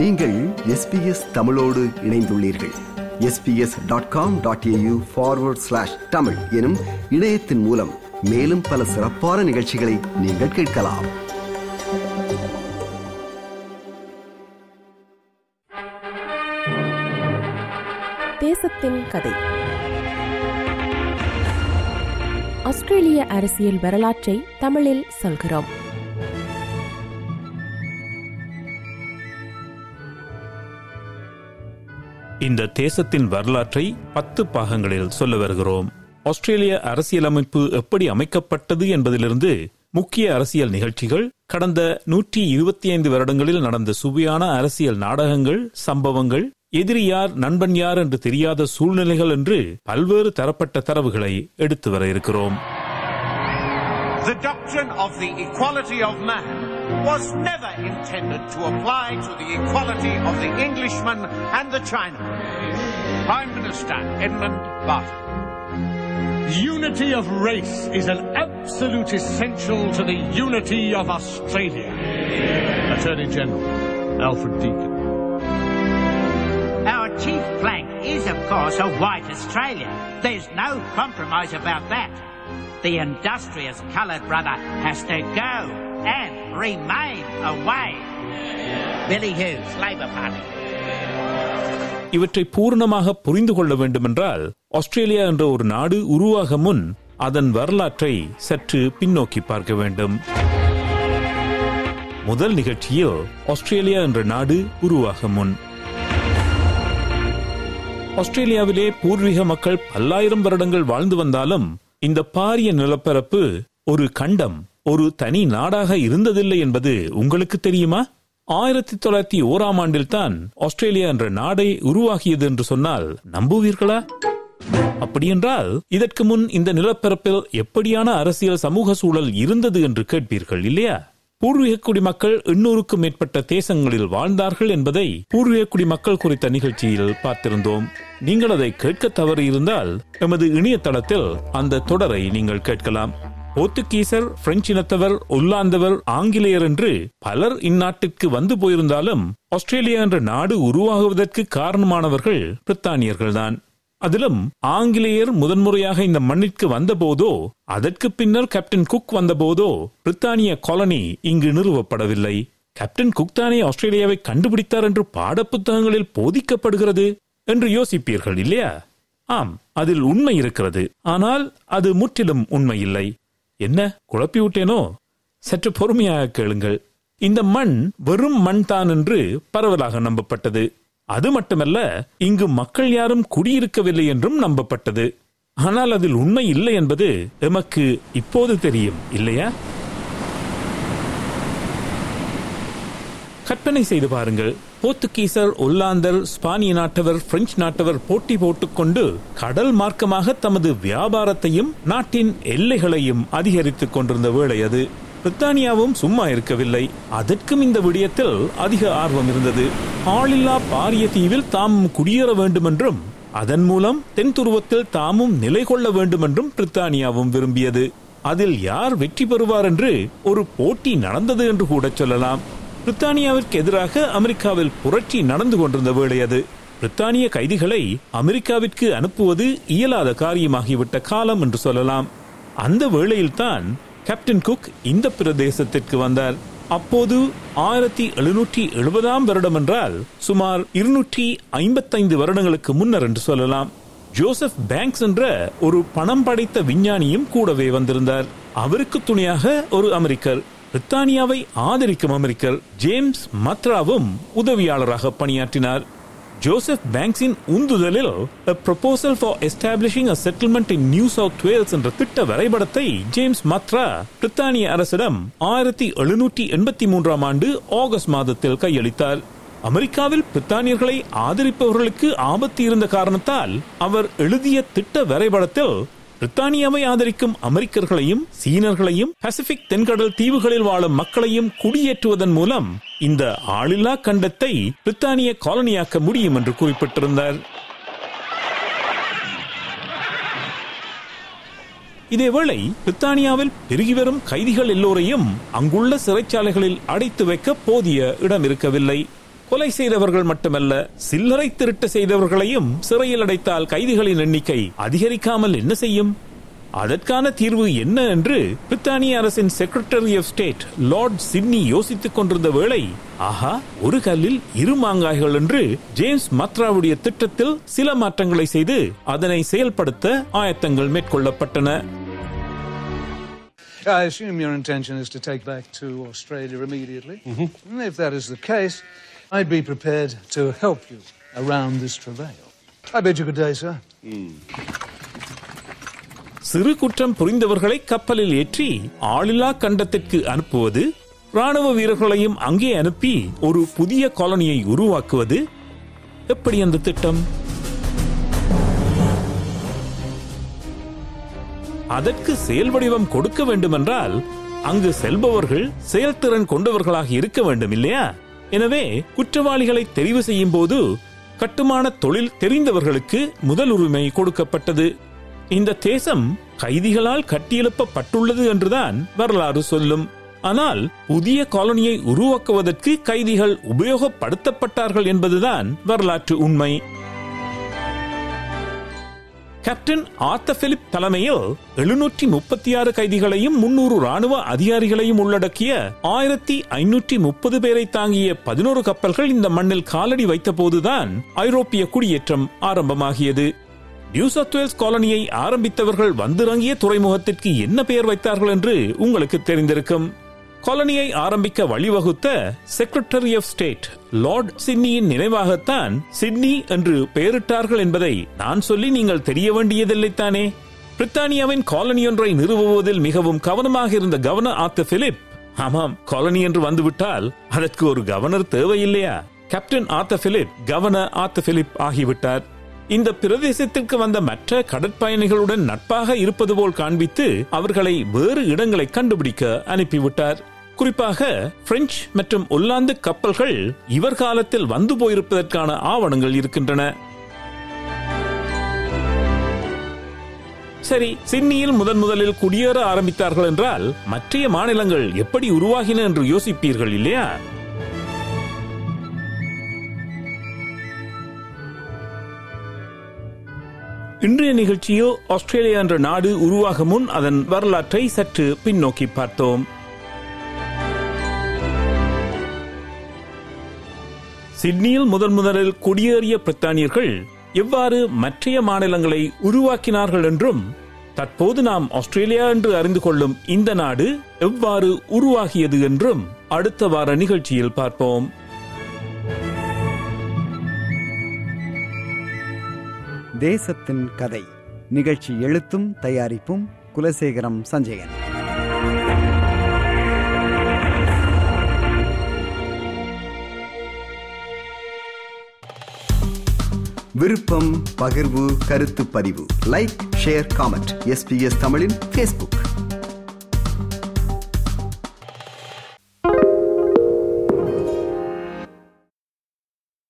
நீங்கள் எஸ்பிஎஸ் தமிழோடு இணைந்துள்ளீர்கள். SBS dot com dot AU forward slash Tamil எனும் இணையத்தின் மூலம் மேலும் பல சிறப்பான நிகழ்ச்சிகளை நீங்கள் கேட்கலாம். தேசத்தின் கதை. ஆஸ்திரேலிய அரசியல் வரலாற்றை தமிழில் சொல்கிறோம். இந்த தேசத்தின் வரலாற்றை பத்து பாகங்களில் சொல்ல வருகிறோம். ஆஸ்திரேலிய அரசியலமைப்பு எப்படி அமைக்கப்பட்டது என்பதிலிருந்து முக்கிய அரசியல் நிகழ்ச்சிகள் கடந்த நூற்றி இருபத்தி ஐந்து வருடங்களில் நடந்த சுவையான அரசியல் நாடகங்கள் சம்பவங்கள் எதிரி யார் நண்பன் யார் என்று தெரியாத சூழ்நிலைகள் என்று பல்வேறு தரப்பட்ட தரவுகளை எடுத்து வர இருக்கிறோம். The doctrine of the equality of man. Was never intended to apply to the equality of the Englishman and the Chinaman. Prime Minister Edmund Barton. Unity of race is an absolute essential to the unity of Australia. Attorney General Alfred Deakin. Our chief plank is, of course, a white Australia. There's no compromise about that. The industrious coloured brother has to go and remain away. Billy Hughes, Labour Party. இவற்றை பூர்ணமாக புரிந்து கொள்ள வேண்டுமென்றால் Australia என்ற ஒரு நாடு உருவாக முன் அதன் வரலாற்றை சற்று பின்னோக்கி பார்க்க வேண்டும் முதல் நிகழ்ச்சியில் ஆஸ்திரேலியா என்ற நாடு உருவாக முன் ஆஸ்திரேலியாவிலே பூர்வீக மக்கள் பல்லாயிரம் வருடங்கள் வாழ்ந்து வந்தாலும் இந்த பாரிய நிலப்பரப்பு ஒரு கண்டம் ஒரு தனி நாடாக இருந்ததில்லை என்பது உங்களுக்கு தெரியுமா? ஆயிரத்தி தொள்ளாயிரத்தி ஓராம் ஆண்டில் தான் ஆஸ்திரேலியா என்ற நாடை உருவாகியது என்று சொன்னால் நம்புவீர்களா? அப்படியென்றால் இதற்கு முன் இந்த நிலப்பரப்பில் எப்படியான அரசியல் சமூக சூழல் இருந்தது என்று கேட்பீர்கள் இல்லையா? பூர்வீக குடிமக்கள் எண்ணூறுக்கும் மேற்பட்ட தேசங்களில் வாழ்ந்தார்கள் என்பதை பூர்வீக குடிமக்கள் குறித்த நிகழ்ச்சியில் பார்த்திருந்தோம். நீங்கள் அதை கேட்க தவறு இருந்தால் எமது இணையதளத்தில் அந்த தொடரை நீங்கள் கேட்கலாம். போர்த்துகீசர் பிரெஞ்சு இனத்தவர் உல்லாந்தவர் ஆங்கிலேயர் என்று பலர் இந்நாட்டிற்கு வந்து போயிருந்தாலும் ஆஸ்திரேலியா என்ற நாடு உருவாகுவதற்கு காரணமானவர்கள் பிரித்தானியர்கள்தான். அதிலும் ஆங்கிலேயர் முதன்முறையாக இந்த மண்ணிற்கு வந்தபோதோ அதற்கு பின்னர் கேப்டன் குக் வந்தபோதோ பிரித்தானிய காலனி இங்கு நிறுவப்படவில்லை. கேப்டன் குக் தானே ஆஸ்திரேலியாவை கண்டுபிடித்தார் என்று பாடப்புத்தகங்களில் போதிக்கப்படுகிறது என்று யோசிப்பீர்கள் இல்லையா? ஆம் அதில் உண்மை இருக்கிறது. ஆனால் அது முற்றிலும் உண்மையில்லை. என்ன? குழப்பி விட்டேனோ சற்று பொறுமையாக கேளுங்கள். இந்த மண் வெறும் மண் தான் என்று பரவலாக நம்பப்பட்டது. அது மட்டுமல்ல இங்கு மக்கள் யாரும் குடியிருக்கவில்லை என்றும் நம்பப்பட்டது. ஆனால் அதில் உண்மை இல்லை என்பது எமக்கு இப்போது தெரியும் இல்லையா? கற்பனை செய்து பாருங்கள். போர்த்துகீசர் ஒல்லாந்தர் ஸ்பானிய நாட்டவர் பிரெஞ்சு நாட்டவர் போட்டி போட்டுக்கொண்டு கடல் மார்க்கமாக தமது வியாபாரத்தையும் நாட்டின் எல்லைகளையும் அதிகரித்துக் கொண்டிருந்த வேளை அது பிரித்தானியாவும் சும்மா இருக்கவில்லை. அதற்கும் இந்த விடயத்தில் அதிக ஆர்வம் இருந்தது. ஆளில்லா பாரிய தீவில் தாம் குடியேற வேண்டுமென்றும் அதன் மூலம் தென் துருவத்தில் தாமும் நிலை கொள்ள வேண்டுமென்றும் பிரித்தானியாவும் விரும்பியது. அதில் யார் வெற்றி பெறுவார் என்று ஒரு போட்டி நடந்தது என்று கூட சொல்லலாம். பிரித்தானியாவிற்கு எதிராக அமெரிக்காவில் புரட்சி நடந்து கொண்டிருந்த வேளை அது. பிரித்தானிய கைதிகளை அமெரிக்காவிற்கு அனுப்புவது இயலாத காரியமாகிவிட்ட காலம் என்று சொல்லலாம். அந்த வேளையில்தான் கேப்டன் குக் இந்த பிரதேசத்திற்கு வந்தார். அப்போது ஆயிரத்தி எழுநூற்றி எழுபதாம் வருடம் என்றால் சுமார் இருநூற்றி ஐம்பத்தைந்து வருடங்களுக்கு முன்னர் என்று சொல்லலாம். ஜோசப் பேங்க்ஸ் என்ற ஒரு பணம் படைத்த விஞ்ஞானியும் கூடவே வந்திருந்தார். அவருக்கு துணையாக ஒரு அமெரிக்கர். பிரித்தானியாவை ஆதரிக்கும் அமெரிக்கர் ஜேம்ஸ் மத்ராவும் உதவியாளராக பணியாற்றினார். ஜோசப் பேங்க்ஸின் உந்துதலில் A Proposal for Establishing a Settlement in New South Wales என்ற திட்ட வரைபடத்தை ஜேம்ஸ் மத்ரா பிரித்தானிய அரசிடம் ஆயிரத்தி எழுநூற்றி எண்பத்தி மூன்றாம் ஆண்டு ஆகஸ்ட் மாதத்தில் கையளித்தார். அமெரிக்காவில் பிரித்தானியர்களை ஆதரிப்பவர்களுக்கு ஆபத்து இருந்த காரணத்தால் அவர் எழுதிய திட்ட வரைபடத்தில் பிரித்தானியாவை ஆதரிக்கும் அமெரிக்கர்களையும் சீனர்களையும் பசிபிக் தென்கடல் தீவுகளில் வாழும் மக்களையும் குடியேற்றுவதன் மூலம் இந்த ஆளில்லா கண்டத்தை பிரித்தானிய காலனியாக்க முடியும் என்று குறிப்பிட்டிருந்தார். இதேவேளை பிரித்தானியாவில் பெருகி வரும் கைதிகள் எல்லோரையும் அங்குள்ள சிறைச்சாலைகளில் அடைத்து வைக்க போதிய இடம் இருக்கவில்லை. கொலை செய்தவர்கள் மட்டுமல்ல சில்லறை திருட்டு செய்தவர்களையும் சிறையில் அடைத்தால் கைதிகளின் எண்ணிக்கை அதிகரிக்காமல் என்ன செய்யும்? அதற்கான தீர்வு என்ன என்று பிரித்தானிய அரசின் secretary of state Lord Sydney யோசித்துக் கொண்டிருந்த வேளை ஆஹா ஒரு கல்லில் இரு மாங்காய்கள் என்று ஜேம்ஸ் மத்ராவுடைய திட்டத்தில் சில மாற்றங்களை செய்து அதனை செயல்படுத்த ஆயத்தங்கள் மேற்கொள்ளப்பட்டன. I assume your intention is to take back to Australia immediately. And if that is the case, I'd be prepared to help you around this travail. I bid you good day, sir. Hmm. சிறு குற்றம் புரிந்தவர்களை கப்பலில் ஏற்றி ஆளில்லா கண்டத்திற்கு அனுப்புவது ராணுவ வீரர்களையும் அங்கே அனுப்பி ஒரு புதிய காலனியை உருவாக்குவது எப்படி அந்த திட்டம் அதற்கு செயல் வடிவம் கொடுக்க வேண்டுமென்றால் அங்கு செல்பவர்கள் செயல்திறன் கொண்டவர்களாக இருக்க வேண்டும் இல்லையா எனவே குற்றவாளிகளை தெரிவு செய்யும் போது கட்டுமான தொழில் தெரிந்தவர்களுக்கு முதல் உரிமை கொடுக்கப்பட்டது. இந்த தேசம் கைதிகளால் கட்டியெழுப்பப்பட்டுள்ளது என்றுதான் வரலாறு சொல்லும். ஆனால் புதிய காலனியை உருவாக்குவதற்கு கைதிகள் உபயோகப்படுத்தப்பட்டார்கள் என்பதுதான் வரலாற்று உண்மை. கேப்டன் ஆர்த்த பிலிப் தலைமையில் எழுநூற்றி முப்பத்தி ஆறு கைதிகளையும் முன்னூறு ராணுவ அதிகாரிகளையும் உள்ளடக்கிய ஆயிரத்தி ஐநூற்றி முப்பது பேரை தாங்கிய பதினோரு கப்பல்கள் இந்த மண்ணில் காலடி வைத்தபோதுதான் ஐரோப்பிய குடியேற்றம் ஆரம்பமாகியது. நியூ சத்வேல்ஸ் காலனியை ஆரம்பித்தவர்கள் வந்திறங்கிய துறைமுகத்திற்கு என்ன பெயர் வைத்தார்கள் என்று உங்களுக்கு தெரிந்திருக்கும். காலனியை ஆரம்பிக்க வழிவகுத்த செக்ரட்டரி ஆஃப் ஸ்டேட் லார்ட் சிட்னியின் நினைவாகத்தான் சிட்னி என்று பெயரிட்டார்கள் என்பதை நான் சொல்லி நீங்கள் தெரிய வேண்டியதில்லைத்தானே பிரித்தானியாவின் காலனி ஒன்றை நிறுவுவதில் மிகவும் கவனமாக இருந்த கவர்னர் ஆத்த பிலிப் ஆமாம் காலனி என்று வந்துவிட்டால் அதற்கு ஒரு கவர்னர் தேவையில்லையா? கேப்டன் ஆத்த பிலிப் கவர்னர் ஆத்த பிலிப் ஆகிவிட்டார். இந்த பிரதேசத்திற்கு வந்த மற்ற கடற்பயணிகளுடன் நட்பாக இருப்பது போல் காண்பித்து அவர்களை வேறு இடங்களை கண்டுபிடிக்க அனுப்பிவிட்டார். குறிப்பாக பிரெஞ்சு மற்றும் ஒல்லாந்து கப்பல்கள் இவர் காலத்தில் வந்து போயிருப்பதற்கான ஆவணங்கள் இருக்கின்றன. சரி சிட்னியில் முதன் முதலில் குடியேற ஆரம்பித்தார்கள் என்றால் மற்ற மாநிலங்கள் எப்படி உருவாகின என்று யோசிப்பீர்கள் இல்லையா? இன்றைய நிகழ்ச்சியோ ஆஸ்திரேலியா என்ற நாடு உருவாக முன் அதன் வரலாற்றை சற்று பின்னோக்கி பார்த்தோம். சிட்னியில் முதன் முதலில் குடியேறிய பிரித்தானியர்கள் எவ்வாறு மற்றைய மாநிலங்களை உருவாக்கினார்கள் என்றும் தற்போது நாம் ஆஸ்திரேலியா என்று அறிந்து கொள்ளும் இந்த நாடு எவ்வாறு உருவாகியது என்றும் அடுத்த வார நிகழ்ச்சியில் பார்ப்போம். தேசத்தின் கதை. நிகழ்ச்சி எழுத்தும் தயாரிப்பும் குலசேகரம் சஞ்சயன். விருப்பம் பகிர்வு கருத்து பதிவு. லைக் ஷேர் காமெண்ட் எஸ்பிஎஸ் தமிழின் ஃபேஸ்புக்